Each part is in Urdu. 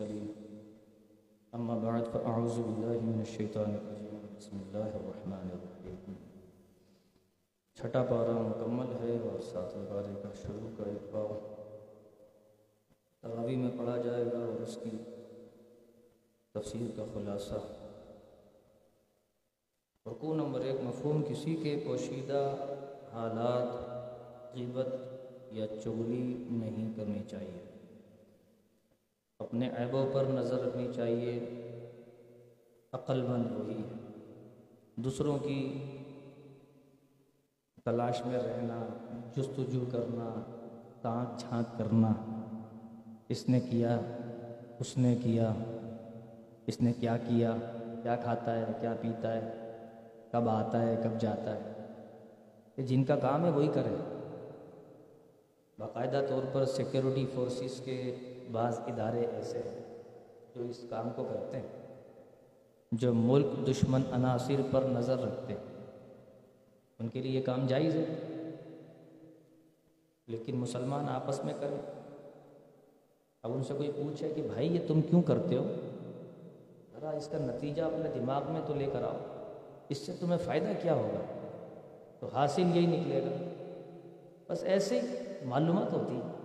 المرسلين أما بعد فأعوذ بالله من الشيطان الرجيم بسم الله الرحمن الرحيم چھٹا پارہ مکمل ہے اور ساتویں پارے کا شروع کا ایک پارہ تراوی میں پڑھا جائے گا اور اس کی تفسیر کا خلاصہ. رکوع نمبر ایک، مفہوم کسی کے پوشیدہ حالات، غیبت یا چغلی نہیں کرنی چاہیے. اپنے عیبوں پر نظر رکھنی چاہیے عقل مند وہی ہے دوسروں کی تلاش میں رہنا، جستجو کرنا تانک جھانک کرنا۔ اس نے کیا، اس نے کیا، اس نے کیا کیا کیا کھاتا ہے، کیا پیتا ہے، کب آتا ہے، کب جاتا ہے۔ یہ جن کا کام ہے، وہی کرے۔ باقاعدہ طور پر سیکیورٹی فورسز کے بعض ادارے ایسے ہیں جو اس کام کو کرتے ہیں، جو ملک دشمن عناصر پر نظر رکھتے ہیں۔ ان کے لیے یہ کام جائز ہے، لیکن مسلمان آپس میں کریں۔ اب ان سے کوئی پوچھے کہ بھائی یہ تم کیوں کرتے ہو؟ ذرا اس کا نتیجہ اپنے دماغ میں تو لے کر آؤ۔ اس سے تمہیں فائدہ کیا ہوگا؟ تو حاصل یہی نکلے گا۔ بس ایسے ہی معلومات ہوتی ہے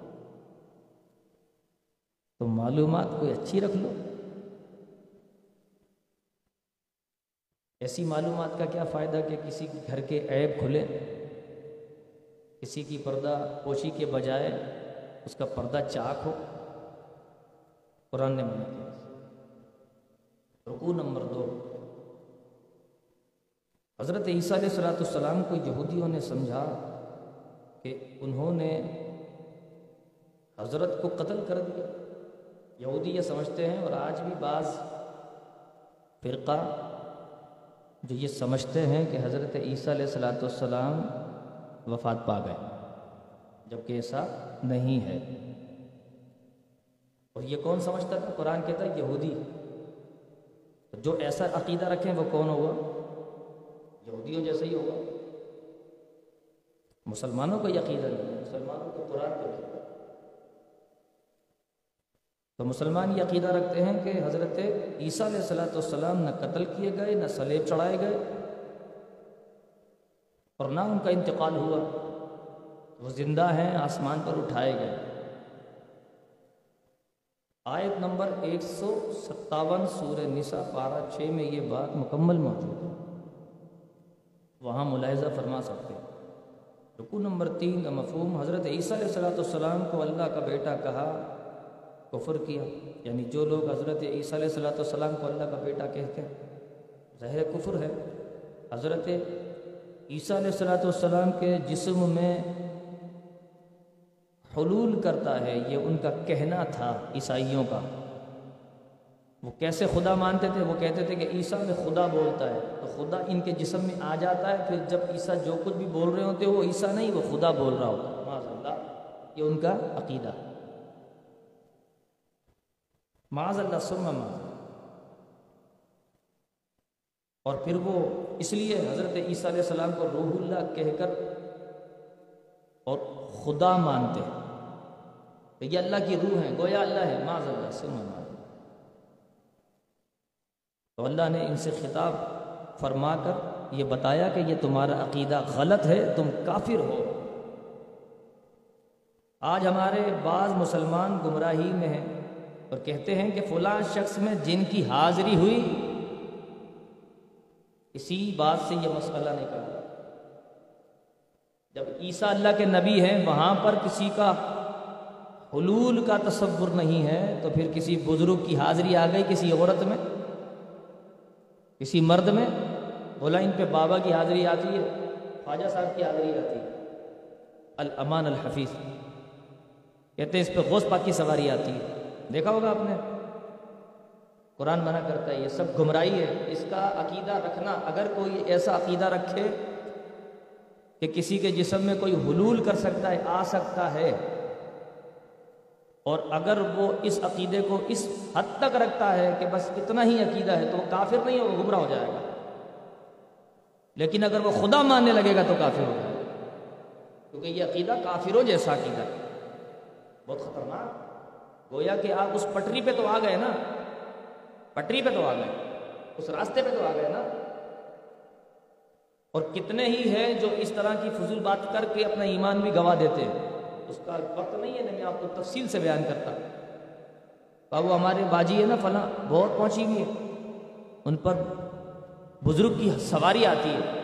تو معلومات کوئی اچھی رکھ لو۔ ایسی معلومات کا کیا فائدہ کہ کسی گھر کے عیب کھلے، کسی کی پردہ پوشی کے بجائے اس کا پردہ چاک ہو۔ قرآن نے منع کیا۔ رکوع نمبر دو۔ حضرت عیسیٰ علیہ صلاۃ السلام کو یہودیوں نے سمجھا کہ انہوں نے حضرت کو قتل کر دیا۔ یہودی یہ سمجھتے ہیں اور آج بھی بعض فرقہ جو یہ سمجھتے ہیں کہ حضرت عیسیٰ علیہ صلاۃ والسلام وفات پا گئے، جبکہ ایسا نہیں ہے۔ اور یہ کون سمجھتا تھا؟ قرآن کہتا ہے یہودی۔ جو ایسا عقیدہ رکھیں وہ کون ہوگا؟ یہودیوں جیسا ہی ہوگا۔ مسلمانوں کا یہ عقیدہ نہیں، مسلمانوں کو قرآن کا عقیدہ تو مسلمان یہ عقیدہ رکھتے ہیں کہ حضرت عیسیٰ علیہ صلاۃ والسلام نہ قتل کیے گئے، نہ سلیب چڑھائے گئے، اور نہ ان کا انتقال ہوا۔ وہ زندہ ہیں، آسمان پر اٹھائے گئے۔ آیت نمبر ایک سو ستاون سور نسا پارہ چھ میں یہ بات مکمل موجود ہے۔ وہاں ملاحظہ فرما سکتے رکو نمبر تین کا مفہوم، حضرت عیسیٰ علیہ صلاۃ والسلام کو اللہ کا بیٹا کہا کفر کیا۔ یعنی جو لوگ حضرت عیسیٰ علیہ صلاۃ والسلام کو اللہ کا بیٹا کہتے ہیں، ظاہر کفر ہے۔ حضرت عیسیٰ علیہ صلاۃ والسلام کے جسم میں حلول کرتا ہے، یہ ان کا کہنا تھا عیسائیوں کا۔ وہ کیسے خدا مانتے تھے؟ وہ کہتے تھے کہ عیسیٰ میں خدا بولتا ہے۔ تو خدا ان کے جسم میں آ جاتا ہے، پھر جب عیسیٰ جو کچھ بھی بول رہے ہوتے وہ عیسیٰ نہیں، وہ خدا بول رہا ہوتا معاذ اللہ یہ ان کا عقیدہ۔ معاذ اللہ سم معاذ اور پھر وہ اس لیے حضرت عیسیٰ علیہ السلام کو روح اللہ کہہ کر اور خدا مانتے ہیں یہ اللہ کی روح ہے گویا اللہ ہے معاذ اللہ سم معاذ تو اللہ نے ان سے خطاب فرما کر یہ بتایا کہ یہ تمہارا عقیدہ غلط ہے، تم کافر ہو۔ آج ہمارے بعض مسلمان گمراہی میں ہیں۔ اور کہتے ہیں کہ فلاں شخص میں جن کی حاضری ہوئی، اسی بات سے یہ مسئلہ نکلا۔ جب عیسیٰ اللہ کے نبی ہیں، وہاں پر کسی کا حلول کا تصور نہیں ہے، تو پھر کسی بزرگ کی حاضری آ گئی کسی عورت میں، کسی مرد میں، بولا ان پہ بابا کی حاضری آتی ہے، خواجہ صاحب کی حاضری آتی ہے۔ الامان الحفیظ۔ کہتے ہیں اس پہ غوث پاک کی سواری آتی ہے۔ دیکھا ہوگا آپ نے؟ قرآن منع کرتا ہے، یہ سب گمراہی ہے۔ اس کا عقیدہ رکھنا، اگر کوئی ایسا عقیدہ رکھے کہ کسی کے جسم میں کوئی حلول کر سکتا ہے، آ سکتا ہے، اور اگر وہ اس عقیدے کو اس حد تک رکھتا ہے کہ بس اتنا ہی عقیدہ ہے تو وہ کافر نہیں ہے، وہ گمراہ ہو جائے گا۔ لیکن اگر وہ خدا ماننے لگے گا تو کافر ہو جائے گا۔ کیونکہ یہ عقیدہ کافروں جیسا عقیدہ ہے۔ بہت خطرناک۔ گویا کہ آپ اس پٹری پہ تو آ گئے نا؟ پٹری پہ تو آ گئے۔ اس راستے پہ تو آ گئے نا؟ اور کتنے ہی ہیں جو اس طرح کی فضول بات کر کے اپنا ایمان بھی گوا دیتے ہیں۔ اس کا وقت نہیں ہے میں آپ کو تفصیل سے بیان کرتا۔ بابو، ہمارے باجی ہے نا فلاں، بہت پہنچی ہوئی ہے ان پر بزرگ کی سواری آتی ہے۔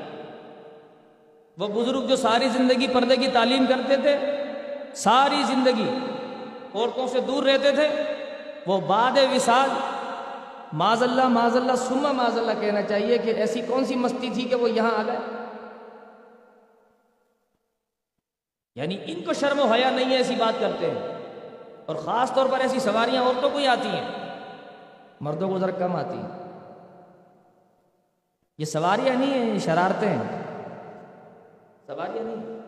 وہ بزرگ جو ساری زندگی پردے کی تعلیم کرتے تھے، ساری زندگی عورتوں سے دور رہتے تھے۔ وہ بعد وصال معذ اللہ معذ اللہ سما معذ اللہ کہنا چاہیے کہ ایسی کون سی مستی تھی کہ وہ یہاں آ گئے۔ یعنی ان کو شرم و حیا نہیں ہے ایسی بات کرتے ہیں۔ اور خاص طور پر ایسی سواریاں عورتوں کو ہی آتی ہیں۔ مردوں کو ذرا کم آتی ہیں۔ یہ سواریاں نہیں ہیں، یہ شرارتیں ہیں۔ سواریاں نہیں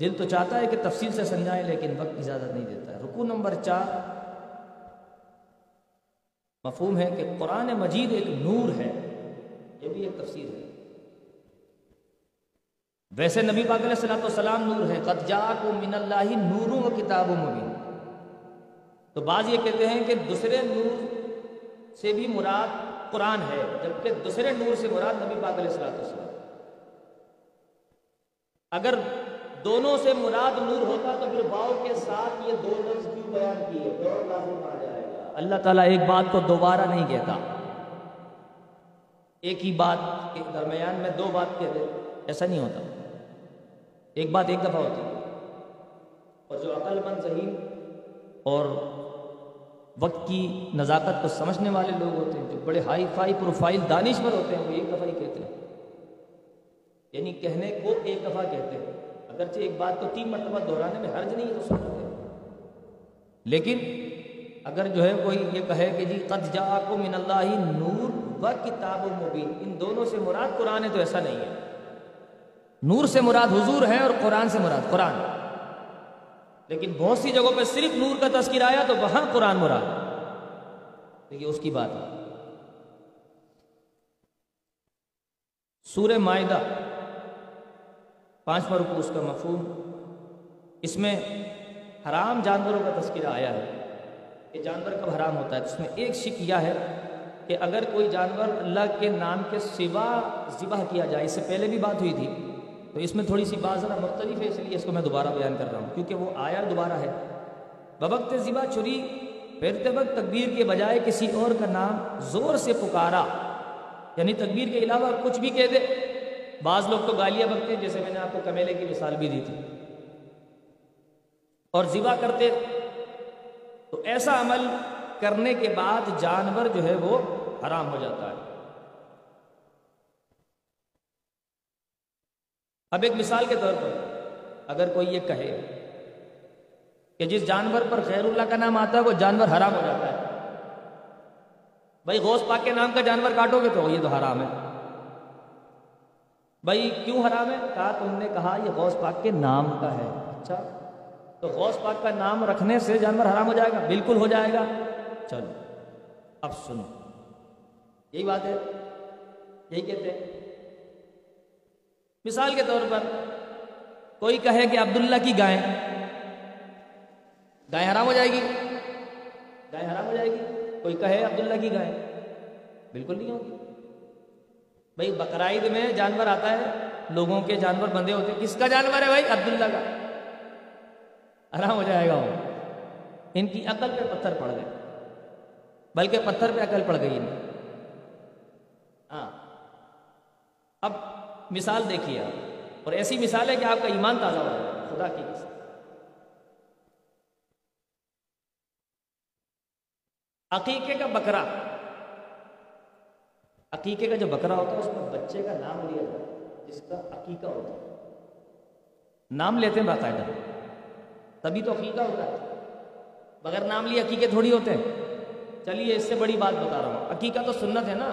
دل تو چاہتا ہے کہ تفصیل سے سمجھائیں لیکن وقت اجازت نہیں دیتا ہے۔ رکو نمبر چار مفہوم ہے کہ قرآن مجید ایک نور ہے، یہ بھی ایک تفسیر ہے۔ ویسے نبی پاک علیہ السلام والسلام نور ہے۔ قد جاءکم من اللہ نور و کتاب مبین۔ تو بعض یہ کہتے ہیں کہ دوسرے نور سے بھی مراد قرآن ہے، جبکہ دوسرے نور سے مراد نبی پاک علیہ السلام والسلام۔ اگر دونوں سے مراد نور ہوتا تو پھر باؤ کے ساتھ یہ دو لفظ کیوں بیان کیے؟ آ جائے اللہ تعالیٰ ایک بات کو دوبارہ نہیں کہتا۔ ایک ہی بات کے درمیان میں دو بات کہتے ایسا نہیں ہوتا۔ ایک بات ایک دفعہ ہوتی اور جو عقل مند ذہین اور وقت کی نزاکت کو سمجھنے والے لوگ ہوتے ہیں، جو بڑے ہائی فائی پروفائل دانش پر ہوتے ہیں، وہ ایک دفعہ ہی کہتے ہیں۔ یعنی کہنے کو ایک دفعہ کہتے ہیں۔ اگرچہ ایک بات کو تین مرتبہ دہرانے میں حرج نہیں ہے تو سمجھتے ہیں۔ لیکن اگر جو ہے کوئی یہ کہے کہ جی قد جاءکم من اللہ نور و کتاب مبین، ان دونوں سے مراد قرآن ہے تو ایسا نہیں ہے۔ نور سے مراد حضور ہے اور قرآن سے مراد قرآن۔ لیکن بہت سی جگہوں پہ صرف نور کا تذکر آیا تو وہاں قرآن مراد دیکھیے اس کی بات ہے۔ سورہ معاہدہ پانچواں رکو اس کا مفہوم۔ اس میں حرام جانوروں کا تذکرہ آیا ہے کہ جانور کب حرام ہوتا ہے۔ اس میں ایک شک یہ ہے کہ اگر کوئی جانور اللہ کے نام کے سوا ذبح کیا جائے، اس سے پہلے بھی بات ہوئی تھی۔ تو اس میں تھوڑی سی بات ذرا مختلف ہے، اس لیے اس کو میں دوبارہ بیان کر رہا ہوں۔ کیونکہ وہ آیا دوبارہ ہے۔ ببکت ذبح چھری پھیرتے وقت تکبیر کے بجائے کسی اور کا نام زور سے پکارا یعنی تکبیر کے علاوہ کچھ بھی کہہ دے۔ بعض لوگ تو گالیاں بکتے ہیں، جیسے میں نے آپ کو کمیلے کی مثال بھی دی تھی۔ اور ذبح کرتے، تو ایسا عمل کرنے کے بعد جانور جو ہے وہ حرام ہو جاتا ہے۔ اب ایک مثال کے طور پر، اگر کوئی یہ کہے کہ جس جانور پر خیر اللہ کا نام آتا ہے، وہ جانور حرام ہو جاتا ہے۔ بھائی، غوث پاک کے نام کا جانور کاٹو گے تو یہ تو حرام ہے۔ بھائی کیوں حرام ہے؟ کہا تم نے کہا یہ غوث پاک کے نام کا ہے۔ اچھا تو غوث پاک کا نام رکھنے سے جانور حرام ہو جائے گا؟ بالکل ہو جائے گا۔ چلو، اب سنو۔ یہی بات ہے، یہی کہتے ہیں۔ مثال کے طور پر کوئی کہے کہ عبداللہ کی گائے گائے حرام ہو جائے گی؟ گائے حرام ہو جائے گی؟ کوئی کہے عبداللہ کی گائے بالکل نہیں ہوگی بھائی، بقرعید میں جانور آتا ہے، لوگوں کے جانور بندے ہوتے ہیں۔ کس کا جانور ہے بھائی؟ عبداللہ کا۔ آرام ہو جائے گا وہ۔ ان کی عقل پہ پتھر پڑ گئے۔ بلکہ پتھر پہ عقل پڑ گئی ہاں۔ اب مثال دیکھیے آپ۔ اور ایسی مثال ہے کہ آپ کا ایمان تازہ ہو جائے۔ خدا کی قسم۔ عقیقے کا بکرا۔ عقیقے کا جو بکرا ہوتا ہے، اس میں بچے کا نام لیا جاتا ہے، جس کا عقیقہ ہوتا ہے۔ نام لیتے ہیں باقاعدہ۔ تبھی تو عقیقہ ہوتا ہے۔ بغیر نام لیے عقیقے تھوڑی ہوتے ہیں۔ چلیے، اس سے بڑی بات بتا رہا ہوں۔ عقیقہ تو سنت ہے نا۔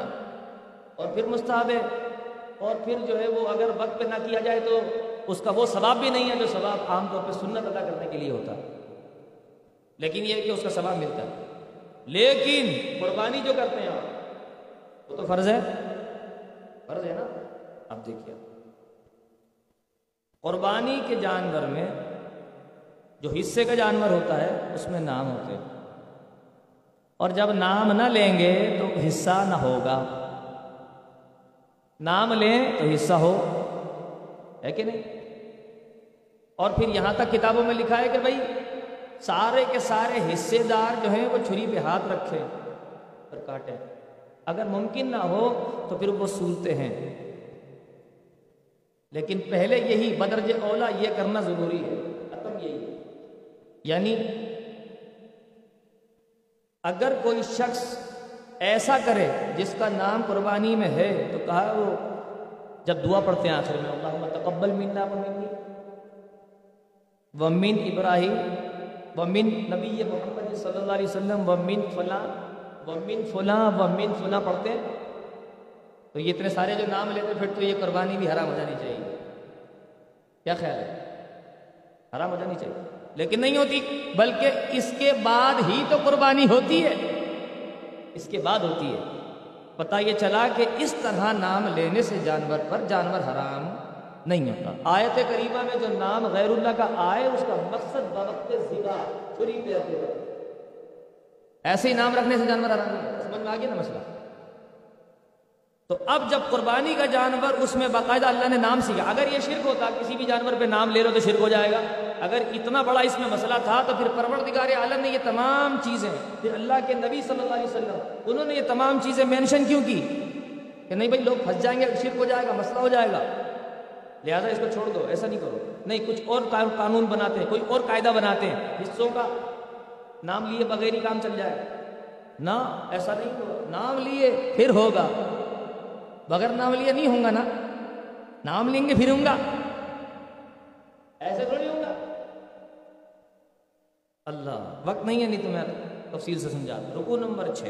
اور پھر مستحب ہے۔ اور پھر جو ہے وہ اگر وقت پہ نہ کیا جائے تو اس کا وہ ثواب بھی نہیں ہے جو ثواب عام طور پہ سنت ادا کرنے کے لیے ہوتا۔ ہے لیکن یہ کہ اس کا ثواب ملتا ہے۔ لیکن قربانی جو کرتے ہیں آپ وہ تو فرض ہے۔ فرض ہے نا؟ اب دیکھیے۔ قربانی کے جانور میں جو حصے کا جانور ہوتا ہے، اس میں نام ہوتے ہیں۔ اور جب نام نہ لیں گے تو حصہ نہ ہوگا۔ نام لیں تو حصہ ہو۔ ہے کہ نہیں؟ اور پھر یہاں تک کتابوں میں لکھا ہے کہ بھائی، سارے کے سارے حصے دار جو ہیں، وہ چھری پہ ہاتھ رکھے اور کاٹے۔ اگر ممکن نہ ہو تو پھر وہ سولتے ہیں۔ لیکن پہلے یہی بدرج اولا یہ کرنا ضروری ہے۔ ختم یہی۔ ہے یعنی اگر کوئی شخص ایسا کرے جس کا نام قربانی میں ہے تو کہا وہ جب دعا پڑھتے ہیں آخر میں اللہ تقبل منا ومنی ومن ابراہیم ومن نبی محمد صلی اللہ علیہ وسلم ومن فلاں ومن فلاں ومن فلاں پڑھتے ہیں۔ تو یہ اتنے سارے جو نام لیتے پھر تو یہ قربانی بھی حرام ہو جانی چاہیے۔ کیا خیال ہے؟ حرام ہو جانی چاہیے۔ لیکن نہیں ہوتی، بلکہ اس کے بعد ہی تو قربانی ہوتی ہے۔ اس کے بعد ہوتی ہے۔ پتہ یہ چلا کہ اس طرح نام لینے سے جانور پر جانور حرام نہیں ہوتا۔ آیت کریمہ میں جو نام غیر اللہ کا آئے، اس کا مقصد بوقت زبا چھری پہ ایسے ہی نام رکھنے سے جانور حرام نہیں سمجھ میں آ گیا نا مسئلہ؟ تو اب جب قربانی کا جانور اس میں باقاعدہ اللہ نے نام سیکھا، اگر یہ شرک ہوتا، کسی بھی جانور پہ نام لے لو تو شرک ہو جائے گا۔ اگر اتنا بڑا اس میں مسئلہ تھا تو پھر پروردگار عالم نے یہ تمام چیزیں، پھر اللہ کے نبی صلی اللہ علیہ وسلم، انہوں نے یہ تمام چیزیں مینشن کیوں کی؟ کہ نہیں بھائی، لوگ پھنس جائیں گے، شرک ہو جائے گا، مسئلہ ہو جائے گا۔ لہٰذا اس کو چھوڑ دو، ایسا نہیں کرو۔ نہیں، کچھ اور قانون بناتے ہیں، کوئی اور قاعدہ بناتے ہیں، حصوں کا نام لیے بغیر ہی کام چل جائے۔ نہ، ایسا نہیں ہوگا نام لیے، پھر ہوگا۔ بغیر نام لیے نہیں ہوں گا نا۔ نام لیں گے، پھر ہوں گا۔ ایسے تھوڑی ہوں گا۔ اللہ، وقت نہیں ہے، نہیں تو میں تفصیل سے سمجھا۔ رکو نمبر چھ۔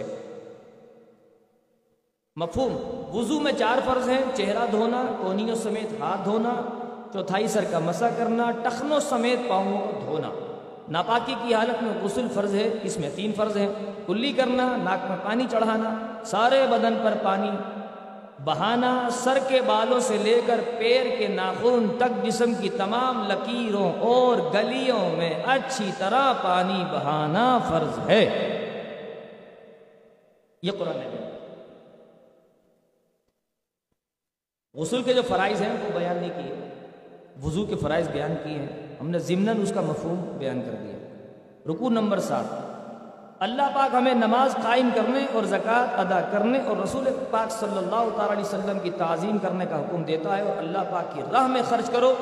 مفہوم، وضو میں چار فرض ہیں۔ چہرہ دھونا، کونیوں سمیت ہاتھ دھونا۔ چوتھائی، سر کا مسا کرنا۔ ٹخنوں سمیت پاؤں کو دھونا۔ ناپاکی کی حالت میں غسل فرض ہے، اس میں تین فرض ہیں۔ کلی کرنا، ناک میں پانی چڑھانا، سارے بدن پر پانی بہانا، سر کے بالوں سے لے کر پیر کے ناخن تک جسم کی تمام لکیروں اور گلیوں میں اچھی طرح پانی بہانا فرض ہے۔ یہ قرآن ہے۔ غسل کے جو فرائض ہیں، وہ بیان نہیں کیے۔ وضو کے فرائض بیان کیے ہیں۔ ہم نے ضمن اس کا مفہوم بیان کر دیا۔ رکو نمبر سات۔ اللہ پاک ہمیں نماز قائم کرنے اور زکوٰۃ ادا کرنے اور رسول پاک صلی اللہ تعالیٰ علیہ وسلم کی تعظیم کرنے کا حکم دیتا ہے اور اللہ پاک کی راہ میں خرچ کرو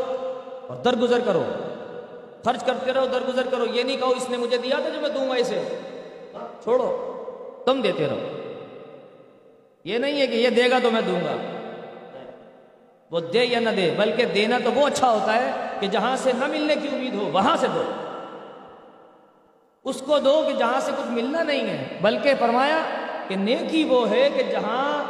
اور درگزر کرو۔ خرچ کرتے رہو، درگزر کرو۔ یہ نہیں کہو، اس نے مجھے دیا تھا جو میں دوں گا اسے۔ چھوڑو تم دیتے رہو۔ یہ نہیں ہے کہ یہ دے گا تو میں دوں گا۔ وہ دے یا نہ دے، بلکہ دینا تو وہ اچھا ہوتا ہے کہ جہاں سے نہ ملنے کی امید ہو، وہاں سے دو۔ اس کو دو کہ جہاں سے کچھ ملنا نہیں ہے، بلکہ فرمایا کہ نیکی وہ ہے کہ جہاں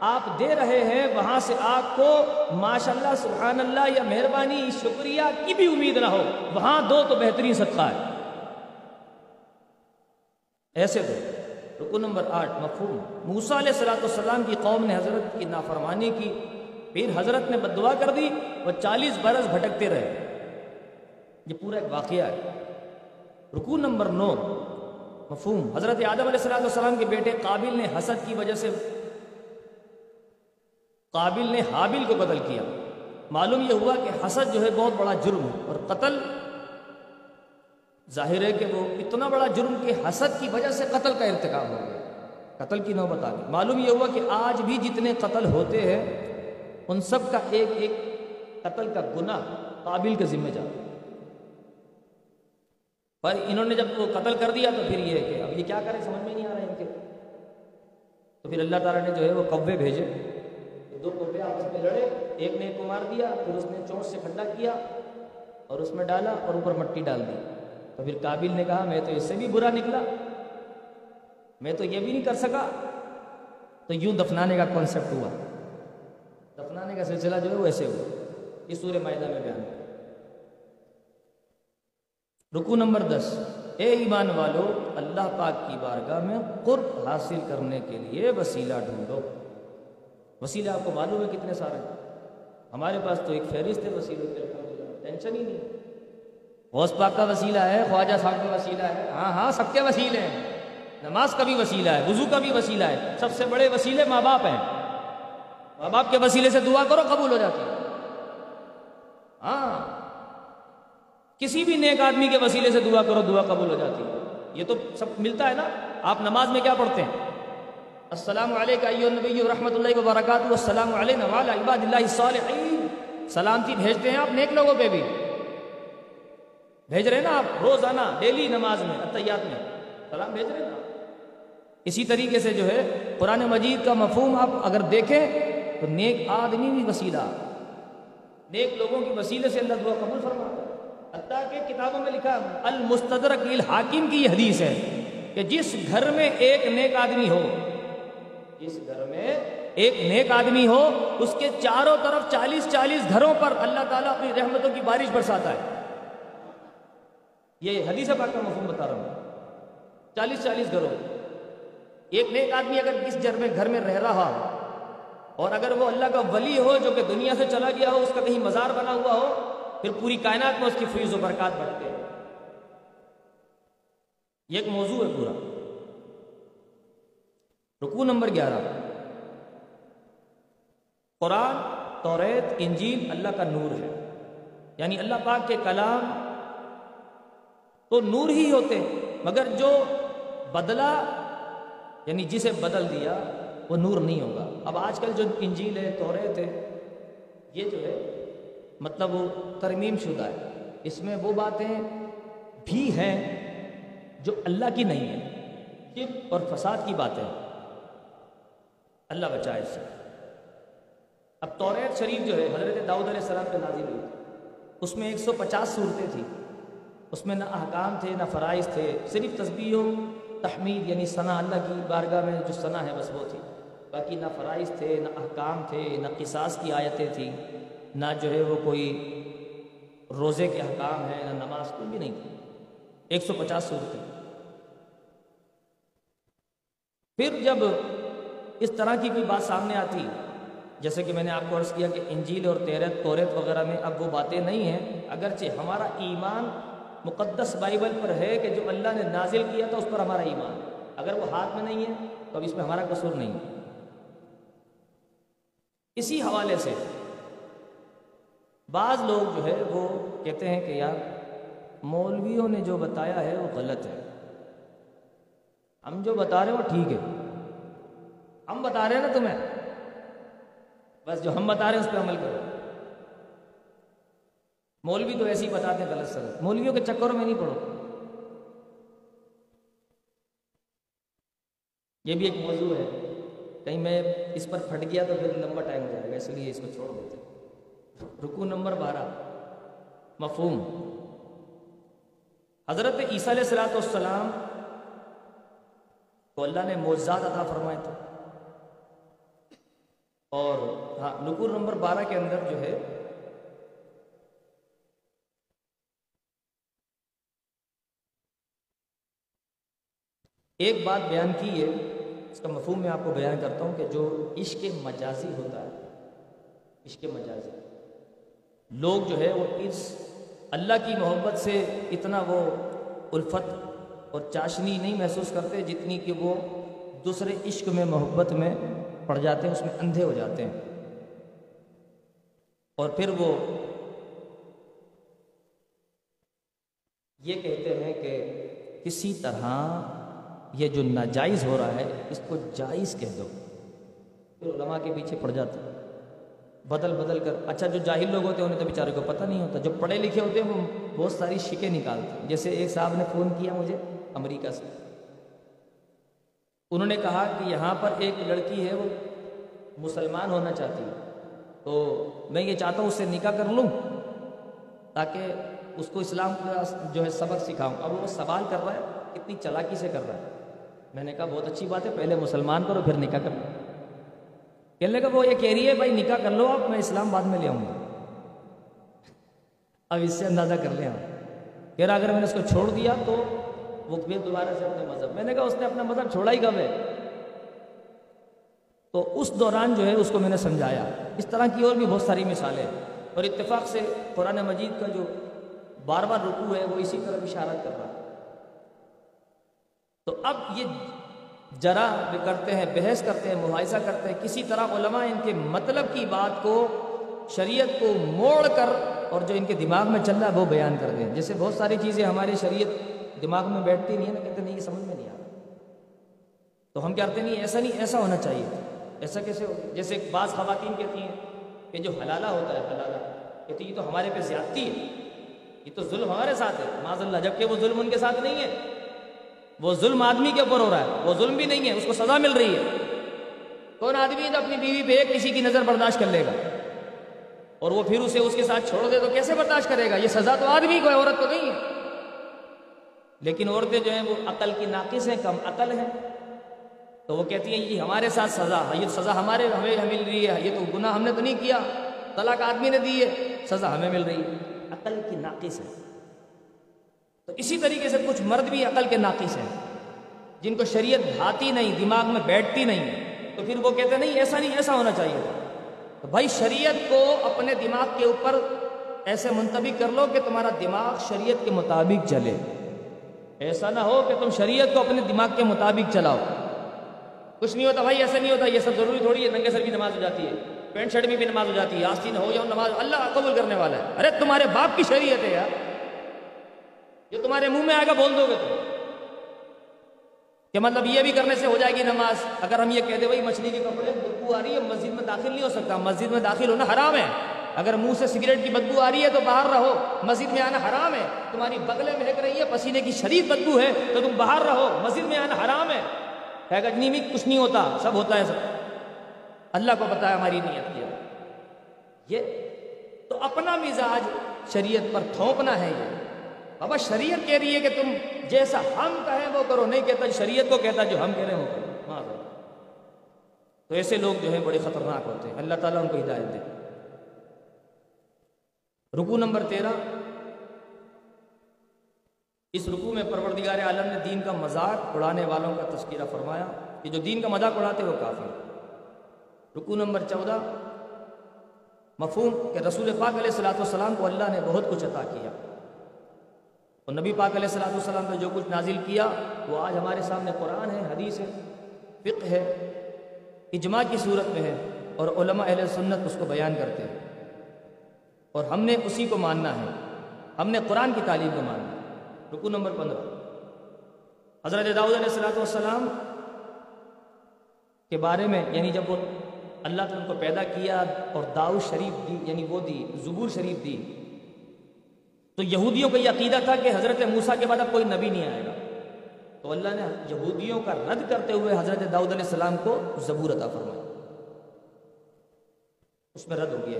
آپ دے رہے ہیں، وہاں سے آپ کو ماشاء اللہ سبحان اللہ یا مہربانی، شکریہ کی بھی امید نہ ہو۔ وہاں دو تو بہترین صدقہ ہے۔ ایسے دو۔ رکو نمبر آٹھ، مفہوم۔ موسا علیہ السلام کی قوم نے حضرت کی نافرمانی کی۔ پھر حضرت نے بدعا کر دی، وہ چالیس برس بھٹکتے رہے۔ یہ پورا ایک واقعہ ہے۔ رکو نمبر نو، مفہوم۔ حضرت آدم علیہ السلام السلام کے بیٹے قابل نے حسد کی وجہ سے، قابل نے حابل کو قتل کیا۔ معلوم یہ ہوا کہ حسد جو ہے بہت بڑا جرم ہے اور قتل ظاہر ہے کہ وہ اتنا بڑا جرم کہ حسد کی وجہ سے قتل کا ارتکاب ہو گیا۔ قتل کی نوبت آ گئی۔ معلوم یہ ہوا کہ آج بھی جتنے قتل ہوتے ہیں ان سب کا ایک ایک قتل کا گناہ قابل کے ذمہ جاتا پر انہوں نے جب وہ قتل کر دیا تو پھر یہ کہ اب یہ کیا کریں، سمجھ میں نہیں آ رہا ان کے۔ تو پھر اللہ تعالیٰ نے جو ہے وہ کوے بھیجے۔ دو کوے آپس میں لڑے، ایک نے ایک کو مار دیا، پھر اس نے چونچ سے کھڈا کیا اور اس میں ڈالا اور اوپر مٹی ڈال دی۔ تو پھر کابل نے کہا، میں تو اس سے بھی برا نکلا، میں تو یہ بھی نہیں کر سکا۔ تو یوں دفنانے کا کانسیپٹ ہوا۔ دفنانے کا سلسلہ جو ہے وہ ایسے ہوا اس سورہ معاہدہ میں بیان۔ رکو نمبر دس۔ اے ایمان والو، اللہ پاک کی بارگاہ میں قرب حاصل کرنے کے لیے وسیلہ ڈھونڈو۔ وسیلہ آپ کو معلوم ہے کتنے سارے ہیں۔ ہمارے پاس تو ایک فہرست ہے وسیلوں کے ٹینشن ہی نہیں۔ غوث پاک کا وسیلہ ہے، خواجہ صاحب کا وسیلہ ہے۔ ہاں ہاں سب کے وسیلے ہیں۔ نماز کا بھی وسیلہ ہے، وضو کا بھی وسیلہ ہے۔ سب سے بڑے وسیلے ماں باپ ہیں۔ ماں باپ کے وسیلے سے دعا کرو، قبول ہو جاتی ہے۔ ہاں۔ کسی بھی نیک آدمی کے وسیلے سے دعا کرو، دعا قبول ہو جاتی ہے۔ یہ تو سب ملتا ہے نا۔ آپ نماز میں کیا پڑھتے ہیں؟ السلام علیکم نبی رحمۃ اللہ وبرکاتہ۔ السلام علیکم عباد اللہ الصالحین۔ سلامتی بھیجتے ہیں آپ نیک لوگوں پہ بھی۔ بھیج رہے ہیں نا آپ روزانہ، ڈیلی نماز میں اطیات میں۔ سلام بھیج رہے ہیں۔ نا اسی طریقے سے جو ہے، قرآن مجید کا مفہوم آپ اگر دیکھیں تو نیک آدمی بھی وسیلہ نیک لوگوں کی وسیلے سے اللہ دعا قبول فرما حتیٰ کہ کتابوں میں لکھا المستدرک الحاکم کی یہ حدیث ہے کہ جس گھر میں ایک نیک آدمی ہو، جس گھر میں ایک نیک آدمی ہو، اس کے چاروں طرف چالیس چالیس گھروں پر اللہ تعالیٰ اپنی رحمتوں کی بارش برساتا ہے۔ یہ حدیث پاک کا مفہوم بتا رہا ہوں۔ چالیس چالیس گھروں۔ ایک نیک آدمی اگر کس جر میں گھر میں رہ رہا ہو اور اگر وہ اللہ کا ولی ہو جو کہ دنیا سے چلا گیا ہو، اس کا کہیں مزار بنا ہوا ہو، پھر پوری کائنات میں اس کی فیض و برکات بڑھتے ہیں۔ یہ ایک موضوع ہے پورا۔ رکو نمبر گیارہ۔ قرآن توریت انجیل اللہ کا نور ہے۔ یعنی اللہ پاک کے کلام تو نور ہی ہوتے مگر جو بدلا یعنی جسے بدل دیا وہ نور نہیں ہوگا۔ اب آج کل جو انجیل ہے توریت ہے، یہ جو ہے مطلب وہ ترمیم شدہ ہے۔ اس میں وہ باتیں بھی ہیں جو اللہ کی نہیں ہیں۔ صرف اور فساد کی باتیں۔ اللہ بچائے سے اب توریت شریف جو ہے، حضرت داؤد علیہ السلام پہ نازل ہوئی۔ اس میں ایک سو پچاس صورتیں تھیں۔ اس میں نہ احکام تھے، نہ فرائض تھے، صرف تصبیح و تحمید یعنی ثنا اللہ کی بارگاہ میں جو ثنا ہے، بس وہ تھی۔ باقی نہ فرائض تھے، نہ احکام تھے، نہ قصاص کی آیتیں تھیں، نہ جو ہے وہ کوئی روزے کے احکام ہیں، نہ نماز، کوئی بھی نہیں تھی ایک سو پچاس صورتیں۔ پھر جب اس طرح کی کوئی بات سامنے آتی، جیسے کہ میں نے آپ کو عرض کیا کہ انجیل اور تیرت توریت وغیرہ میں اب وہ باتیں نہیں ہیں، اگرچہ ہمارا ایمان مقدس بائبل پر ہے کہ جو اللہ نے نازل کیا تھا، اس پر ہمارا ایمان۔ اگر وہ ہاتھ میں نہیں ہے، تو اب اس میں ہمارا قصور نہیں اسی حوالے سے بعض لوگ جو ہے وہ کہتے ہیں کہ یار مولویوں نے جو بتایا ہے وہ غلط ہے۔ ہم جو بتا رہے ہیں وہ ٹھیک ہے۔ ہم بتا رہے ہیں نا تمہیں۔ بس جو ہم بتا رہے ہیں اس پہ عمل کرو۔ مولوی تو ایسے ہی بتاتے ہیں غلط سلط مولویوں کے چکروں میں نہیں پڑھو یہ بھی ایک موضوع ہے۔ کہیں میں اس پر پھٹ گیا تو پھر لمبا ٹائم ہو جائے گا اس لیے اس کو چھوڑ دیتے رکو نمبر بارہ۔ مفہوم۔ حضرت عیسیٰ علیہ السلاۃ والسلام کو اللہ نے موزاد عطا فرمائے تھے۔ اور ہاں نکور نمبر بارہ کے اندر جو ہے، ایک بات بیان کی ہے۔ اس کا مفہوم میں آپ کو بیان کرتا ہوں کہ جو عشق مجازی ہوتا ہے، عشق مجازی، لوگ جو ہے وہ اس اللہ کی محبت سے اتنا وہ الفت اور چاشنی نہیں محسوس کرتے جتنی کہ وہ دوسرے عشق میں، محبت میں پڑ جاتے ہیں، اس میں اندھے ہو جاتے ہیں۔ اور پھر وہ یہ کہتے ہیں کہ کسی طرح یہ جو ناجائز ہو رہا ہے، اس کو جائز کہہ دو۔ پھر علماء کے پیچھے پڑ جاتے ہیں۔ بدل بدل کر اچھا جو جاہل لوگ ہوتے ہیں، انہیں تو بیچارے کو پتہ نہیں ہوتا۔ جو پڑھے لکھے ہوتے ہیں، وہ بہت ساری شکیں نکالتے ہیں۔ جیسے ایک صاحب نے فون کیا مجھے امریکہ سے۔ انہوں نے کہا کہ یہاں پر ایک لڑکی ہے، وہ مسلمان ہونا چاہتی ہے۔ تو میں یہ چاہتا ہوں اس سے نکاح کر لوں، تاکہ اس کو اسلام کا جو ہے سبق سکھاؤں۔ اب وہ سوال کر رہا ہے، کتنی چلاکی سے کر رہا ہے۔ میں نے کہا، بہت اچھی بات ہے، پہلے مسلمان کرو، پھر نکاح کر لو. کہنے لگا، وہ یہ کہہ رہی ہے، بھائی نکاح کر لو آپ، میں اسلام بعد میں لے آؤں گا. اب اس سے اندازہ کر لیں کہہ رہا، اگر میں نے اس کو چھوڑ دیا، تو وہ پھر دوبارہ سے اپنے مذہب میں نے کہا، اس نے اپنا مذہب چھوڑا ہی کب ہے؟ تو اس دوران جو ہے، اس کو میں نے سمجھایا۔ اس طرح کی اور بھی بہت ساری مثالیں اور اتفاق سے قرآن مجید کا جو بار بار رکو ہے، وہ اسی طرح اشارت کر رہا ہے۔ تو اب یہ جرا کرتے ہیں، بحث کرتے ہیں مباحثہ کرتے ہیں۔ کسی طرح علماء ان کے مطلب کی بات کو، شریعت کو موڑ کر اور جو ان کے دماغ میں چل رہا ہے وہ بیان کر دیں۔ جیسے بہت ساری چیزیں ہماری شریعت دماغ میں بیٹھتی نہیں ہے نا کہتے نہیں یہ سمجھ میں نہیں آ رہا۔ تو ہم کہتے نہیں، ایسا نہیں، ایسا ہونا چاہیے۔ ایسا کیسے ہو؟ جیسے بعض خواتین کہتی ہیں کہ جو حلالہ ہوتا ہے، حلالہ، کہتی یہ تو ہمارے پہ زیادتی ہے۔ یہ تو ظلم ہمارے ساتھ ہے۔ معذ اللہ، جبکہ وہ ظلم ان کے ساتھ نہیں ہے۔ وہ ظلم آدمی کے اوپر ہو رہا ہے۔ وہ ظلم بھی نہیں ہے، اس کو سزا مل رہی ہے۔ کون آدمی جو اپنی بیوی پہ ایک کسی کی نظر برداشت کر لے گا؟ اور وہ پھر اسے اس کے ساتھ چھوڑ دے تو کیسے برداشت کرے گا؟ یہ سزا تو آدمی کو ہے، عورت کو نہیں ہے۔ لیکن عورتیں جو ہیں وہ عقل کی ناقص ہیں، کم عقل ہیں۔ تو وہ کہتی ہیں، یہ ہمارے ساتھ سزا یہ سزا ہمارے ہمیں مل رہی ہے، یہ تو گناہ ہم نے تو نہیں کیا، طلاق آدمی نے دی ہے، سزا ہمیں مل رہی ہے۔ عقل کی ناقص ہے تو اسی طریقے سے کچھ مرد بھی عقل کے ناقص ہیں۔ جن کو شریعت بھاتی نہیں، دماغ میں بیٹھتی نہیں تو پھر وہ کہتے نہیں، ایسا نہیں، ایسا ہونا چاہیے۔ تو بھائی، شریعت کو اپنے دماغ کے اوپر ایسے منتبک کر لو کہ تمہارا دماغ شریعت کے مطابق چلے۔ ایسا نہ ہو کہ تم شریعت کو اپنے دماغ کے مطابق چلاؤ۔ کچھ نہیں ہوتا، بھائی، ایسا نہیں ہوتا، یہ سب ضروری تھوڑی ہے، ننگے سر بھی نماز ہو جاتی ہے، پینٹ شرٹ میں بھی نماز ہو جاتی ہے، آستین ہو یا نماز اللہ قبول کرنے والا ہے۔ ارے، تمہارے باپ کی شریعت ہے یار۔ جو تمہارے منہ میں آئے گا بول دو گے تم۔ کہ مطلب یہ بھی کرنے سے ہو جائے گی نماز۔ اگر ہم یہ کہہ دیں بھائی مچھلی کے کپڑے بدبو آ رہی ہے مسجد میں داخل نہیں ہو سکتا۔ مسجد میں داخل ہونا حرام ہے۔ اگر منہ سے سگریٹ کی بدبو آ رہی ہے تو باہر رہو۔ مسجد میں آنا حرام ہے۔ تمہاری بغلے مہک رہی ہے پسینے کی شدید بدبو ہے، تو تم باہر رہو۔ مسجد میں آنا حرام ہے۔ گجنی میں کچھ نہیں ہوتا۔ سب ہوتا ہے، سب۔ اللہ کو پتا ہے ہماری نیت کیا یہ تو اپنا مزاج شریعت پر تھوپنا ہے یہ۔ بابا شریعت کہہ رہی ہے کہ تم جیسا ہم کہیں وہ کرو، نہیں کہتا، شریعت کو کہتا جو ہم کہہ رہے ہیں وہ کرو۔ تو ایسے لوگ جو ہیں بڑے خطرناک ہوتے ہیں۔ اللہ تعالیٰ ان کو ہدایت دے۔ رکو نمبر تیرہ۔ اس رکو میں پروردگار عالم نے دین کا مذاق اڑانے والوں کا تذکرہ فرمایا کہ جو دین کا مذاق اڑاتے وہ کافی رکو نمبر چودہ۔ مفہوم کہ رسول پاک علیہ السلاۃ والسلام کو اللہ نے بہت کچھ عطا کیا۔ اور نبی پاک علیہ السلاۃ والسلام پہ جو کچھ نازل کیا، وہ آج ہمارے سامنے قرآن ہے، حدیث ہے، فقہ ہے، اجماع کی صورت میں ہے اور علماء اہل سنت اس کو بیان کرتے ہیں۔ اور ہم نے اسی کو ماننا ہے۔ ہم نے قرآن کی تعلیم کو ماننا ہے۔ رکو نمبر پندرہ۔ حضرت داؤد علیہ السلاۃ والسلام کے بارے میں یعنی جب وہ اللہ تعالیٰ کو پیدا کیا اور داؤد شریف دی یعنی وہ دی، زبور شریف دی تو یہودیوں کا یہ عقیدہ تھا کہ حضرت موسیٰ کے بعد اب کوئی نبی نہیں آئے گا۔ تو اللہ نے یہودیوں کا رد کرتے ہوئے حضرت داؤد علیہ السلام کو زبور عطا فرمایا اس میں رد ہو گیا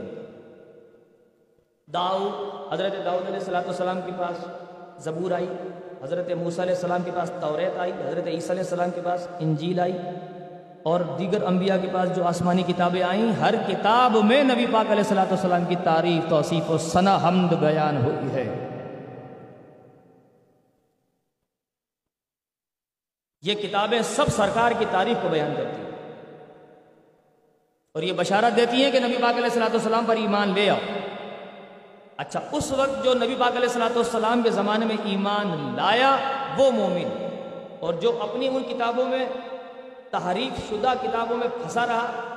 داؤد، حضرت داؤد علیہ السلام کے پاس زبور آئی، حضرت موسیٰ علیہ السلام کے پاس توریت آئی، حضرت عیسیٰ علیہ السلام کے پاس انجیل آئی۔ اور دیگر انبیاء کے پاس جو آسمانی کتابیں آئیں، ہر کتاب میں نبی پاک علیہ السلام والسلام کی تعریف، توصیف و ثنا حمد بیان ہوئی ہے۔ یہ کتابیں سب سرکار کی تاریخ کو بیان کرتی ہیں۔ اور یہ بشارت دیتی ہیں کہ نبی پاک علیہ السلام والسلام پر ایمان لے آؤ۔ اچھا اس وقت جو نبی پاک علیہ السلاۃ والسلام کے زمانے میں ایمان لایا، وہ مومن۔ اور جو اپنی ان کتابوں میں تحریف شدہ کتابوں میں پھنسا رہا،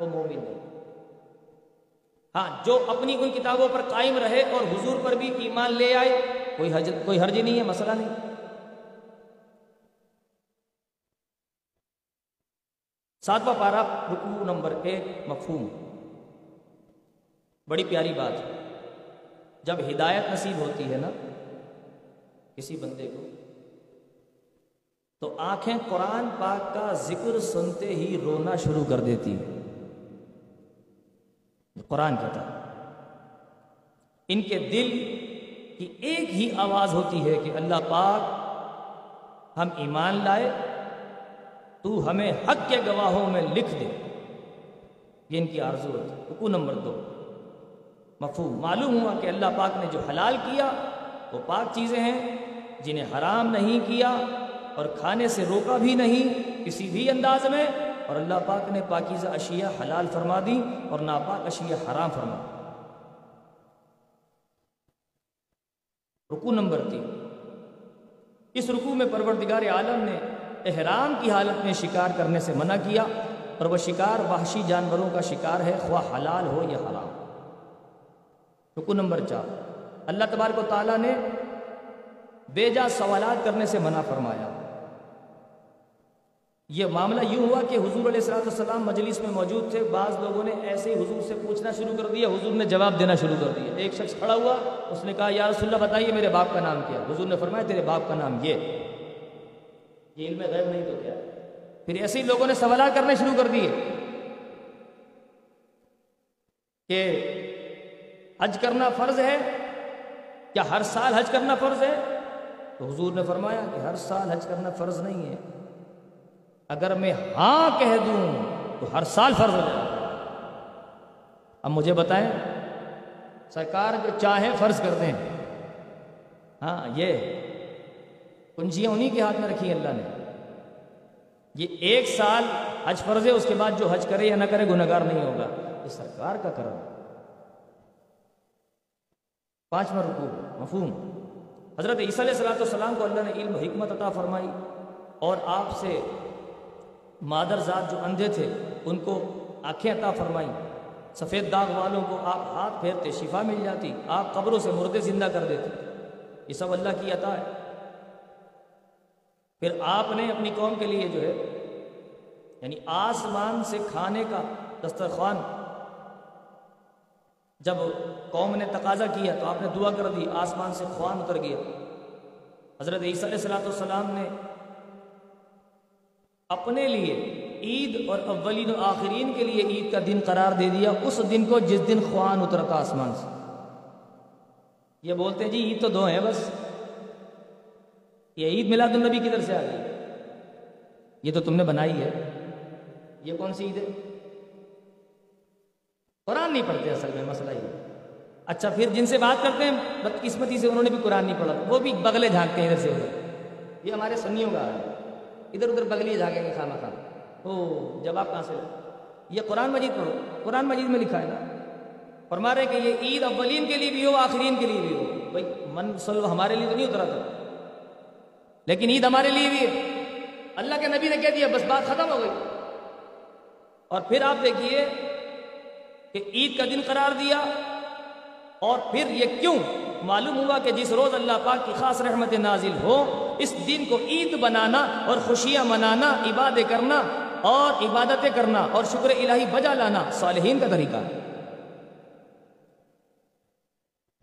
وہ مومن نہیں۔ ہاں جو اپنی ان کتابوں پر قائم رہے اور حضور پر بھی ایمان لے آئے، کوئی حج، کوئی حرج نہیں ہے، مسئلہ نہیں۔ ساتواں پارا رکو نمبر ایک، مفہوم۔ بڑی پیاری بات۔ ہے جب ہدایت نصیب ہوتی ہے نا، کسی بندے کو تو آنکھیں قرآن پاک کا ذکر سنتے ہی رونا شروع کر دیتی۔ قرآن کہتا ان کے دل کی ایک ہی آواز ہوتی ہے کہ اللہ پاک ہم ایمان لائے، تو ہمیں حق کے گواہوں میں لکھ دے۔ یہ ان کی آرزو ہوتی رکو نمبر دو۔ مفہوم، معلوم ہوا کہ اللہ پاک نے جو حلال کیا، وہ پاک چیزیں ہیں جنہیں حرام نہیں کیا۔ اور کھانے سے روکا بھی نہیں، کسی بھی انداز میں۔ اور اللہ پاک نے پاکیزہ اشیاء حلال فرما دی اور ناپاک اشیاء حرام فرما رکو نمبر تین۔ اس رکو میں پروردگار عالم نے احرام کی حالت میں شکار کرنے سے منع کیا اور وہ شکار وحشی جانوروں کا شکار ہے، خواہ حلال ہو یا حرام۔ رکو نمبر چار۔ اللہ تبارک و تعالیٰ نے بیجا سوالات کرنے سے منع فرمایا۔ یہ معاملہ یوں ہوا کہ حضور علیہ السلام السلام مجلس میں موجود تھے۔ بعض لوگوں نے ایسے ہی حضور سے پوچھنا شروع کر دیا، حضور نے جواب دینا شروع کر دیا۔ ایک شخص کھڑا ہوا، اس نے کہا، یا رسول اللہ، بتائیے میرے باپ کا نام کیا حضور نے فرمایا، تیرے باپ کا نام یہ یہ علم غیب نہیں تو کیا پھر ایسے ہی لوگوں نے سوالات کرنے شروع کر دیے کہ حج کرنا فرض ہے کیا ہر سال حج کرنا فرض ہے؟ تو حضور نے فرمایا کہ ہر سال حج کرنا فرض نہیں ہے۔ اگر میں ہاں کہہ دوں تو ہر سال فرض ہو جائے۔ اب مجھے بتائیں، سرکار جو چاہے فرض کر دیں۔ ہاں یہ کنجیاں انہی کے ہاتھ میں رکھی اللہ نے۔ یہ ایک سال حج فرض ہے، اس کے بعد جو حج کرے یا نہ کرے گناہگار نہیں ہوگا۔ یہ سرکار کا کرم پانچواں رکو مفہوم۔ حضرت عیسیٰ علیہ السلام کو اللہ نے علم و حکمت عطا فرمائی اور آپ سے مادر ذات جو اندھے تھے، ان کو آنکھیں عطا فرمائیں۔ سفید داغ والوں کو آپ ہاتھ پھیرتے شفا مل جاتی آپ قبروں سے مردے زندہ کر دیتے یہ سب اللہ کی عطا ہے۔ پھر آپ نے اپنی قوم کے لیے جو ہے یعنی آسمان سے کھانے کا دسترخوان، جب قوم نے تقاضا کیا تو آپ نے دعا کر دی، آسمان سے خوان اتر گیا۔ حضرت عیسیٰ علیہ السلاۃ والسلام نے اپنے لیے عید اور اولین و آخرین کے لیے عید کا دن قرار دے دیا، اس دن کو جس دن خوان اترتا آسمان سے۔ یہ بولتے ہیں جی عید تو دو ہیں بس۔ یہ عید میلاد النبی کدھر سے آ گئی۔ یہ تو تم نے بنائی ہے۔ یہ کون سی عید ہے؟ قرآن نہیں پڑھتے اصل میں، مسئلہ یہ۔ اچھا پھر جن سے بات کرتے ہیں، بدقسمتی سے انہوں نے بھی قرآن نہیں پڑھا، وہ بھی بغلے جھانکتے ہیں ادھر سے ادھر۔ یہ ہمارے سنیوں کا ہے۔ ادھر ادھر بغلی جھانکیں گے خانہ خانہ او جواب کہاں سے یہ قرآن مجید پڑھو۔ قرآن مجید میں لکھا ہے نا۔ فرما رہے کہ یہ عید اولین کے لیے بھی ہو، آخرین کے لیے بھی ہو۔ بھائی، من سلو ہمارے لیے تو نہیں اترا تھا۔ لیکن عید ہمارے لیے بھی ہے۔ اللہ کے نبی نے کہہ دیا، بس بات ختم ہو گئی۔ اور پھر آپ دیکھیے کہ عید کا دن قرار دیا اور پھر یہ کیوں؟ معلوم ہوا کہ جس روز اللہ پاک کی خاص رحمت نازل ہو، اس دن کو عید بنانا اور خوشیاں منانا عبادت کرنا اور عبادتیں کرنا اور شکر الہی بجا لانا صالحین کا طریقہ ہے۔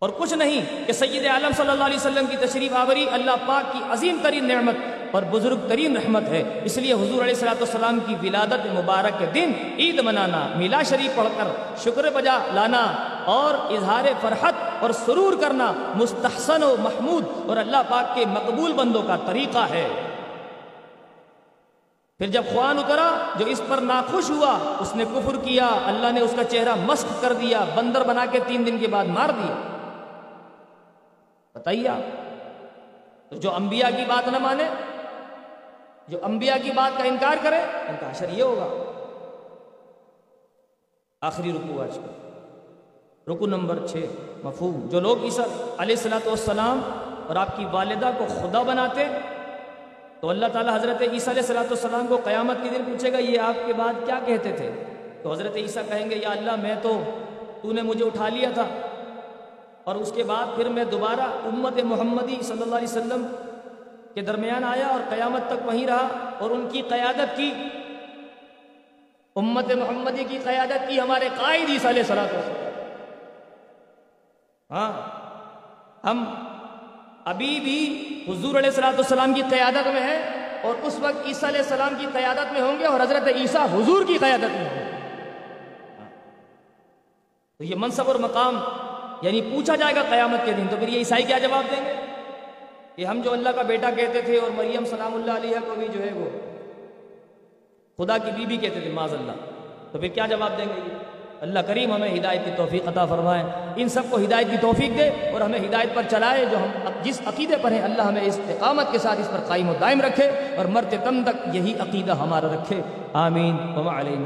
اور کچھ نہیں کہ سید عالم صلی اللہ علیہ وسلم کی تشریف آوری اللہ پاک کی عظیم ترین نعمت اور بزرگ ترین رحمت ہے۔ اس لیے حضور علیہ السلاۃ والسلام کی ولادت مبارک کے دن عید منانا میلا شریف پڑھ کر شکر بجا لانا اور اظہار فرحت اور سرور کرنا مستحسن و محمود اور اللہ پاک کے مقبول بندوں کا طریقہ ہے۔ پھر جب خوان اترا، جو اس پر ناخوش ہوا، اس نے کفر کیا، اللہ نے اس کا چہرہ مسک کر دیا، بندر بنا کے تین دن کے بعد مار دیا۔ بتائیے آپ جو انبیاء کی بات نہ مانے جو انبیاء کی بات کا انکار کرے، ان کا حشر یہ ہوگا۔ آخری رکو آج کا رکو نمبر چھ، مفہوم۔ جو لوگ عیسیٰ علیہ السلاۃ والسلام اور آپ کی والدہ کو خدا بناتے، تو اللہ تعالیٰ حضرت عیسیٰ علیہ السلاۃ والسلام کو قیامت کے دن پوچھے گا، یہ آپ کے بعد کیا کہتے تھے؟ تو حضرت عیسیٰ کہیں گے، یا اللہ، میں تو تو نے مجھے اٹھا لیا تھا۔ اور اس کے بعد پھر میں دوبارہ امت محمدی صلی اللہ علیہ وسلم کے درمیان آیا اور قیامت تک وہیں رہا اور ان کی قیادت کی۔ امت محمدی کی قیادت کی ہمارے قائد عیسیٰ علیہ صلاح ہاں ہم ابھی بھی حضور علیہ السلاۃ والسلام کی قیادت میں ہیں اور اس وقت عیسیٰ علیہ السلام کی قیادت میں ہوں گے اور حضرت عیسیٰ حضور کی قیادت میں ہوں گے۔ تو یہ منصب اور مقام یعنی پوچھا جائے گا قیامت کے دن، تو پھر یہ عیسائی کیا جواب دیں گے؟ کہ ہم جو اللہ کا بیٹا کہتے تھے اور مریم سلام اللہ علیہ کو بھی جو ہے وہ خدا کی بیوی کہتے تھے معاذ اللہ تو پھر کیا جواب دیں گے؟ اللہ کریم ہمیں ہدایت کی توفیق عطا فرمائے۔ ان سب کو ہدایت کی توفیق دے اور ہمیں ہدایت پر چلائے جو ہم جس عقیدے پر ہیں، اللہ ہمیں استقامت کے ساتھ اس پر قائم و دائم رکھے اور مرتے تم تک یہی عقیدہ ہمارا رکھے۔ آمین۔ وما علیہ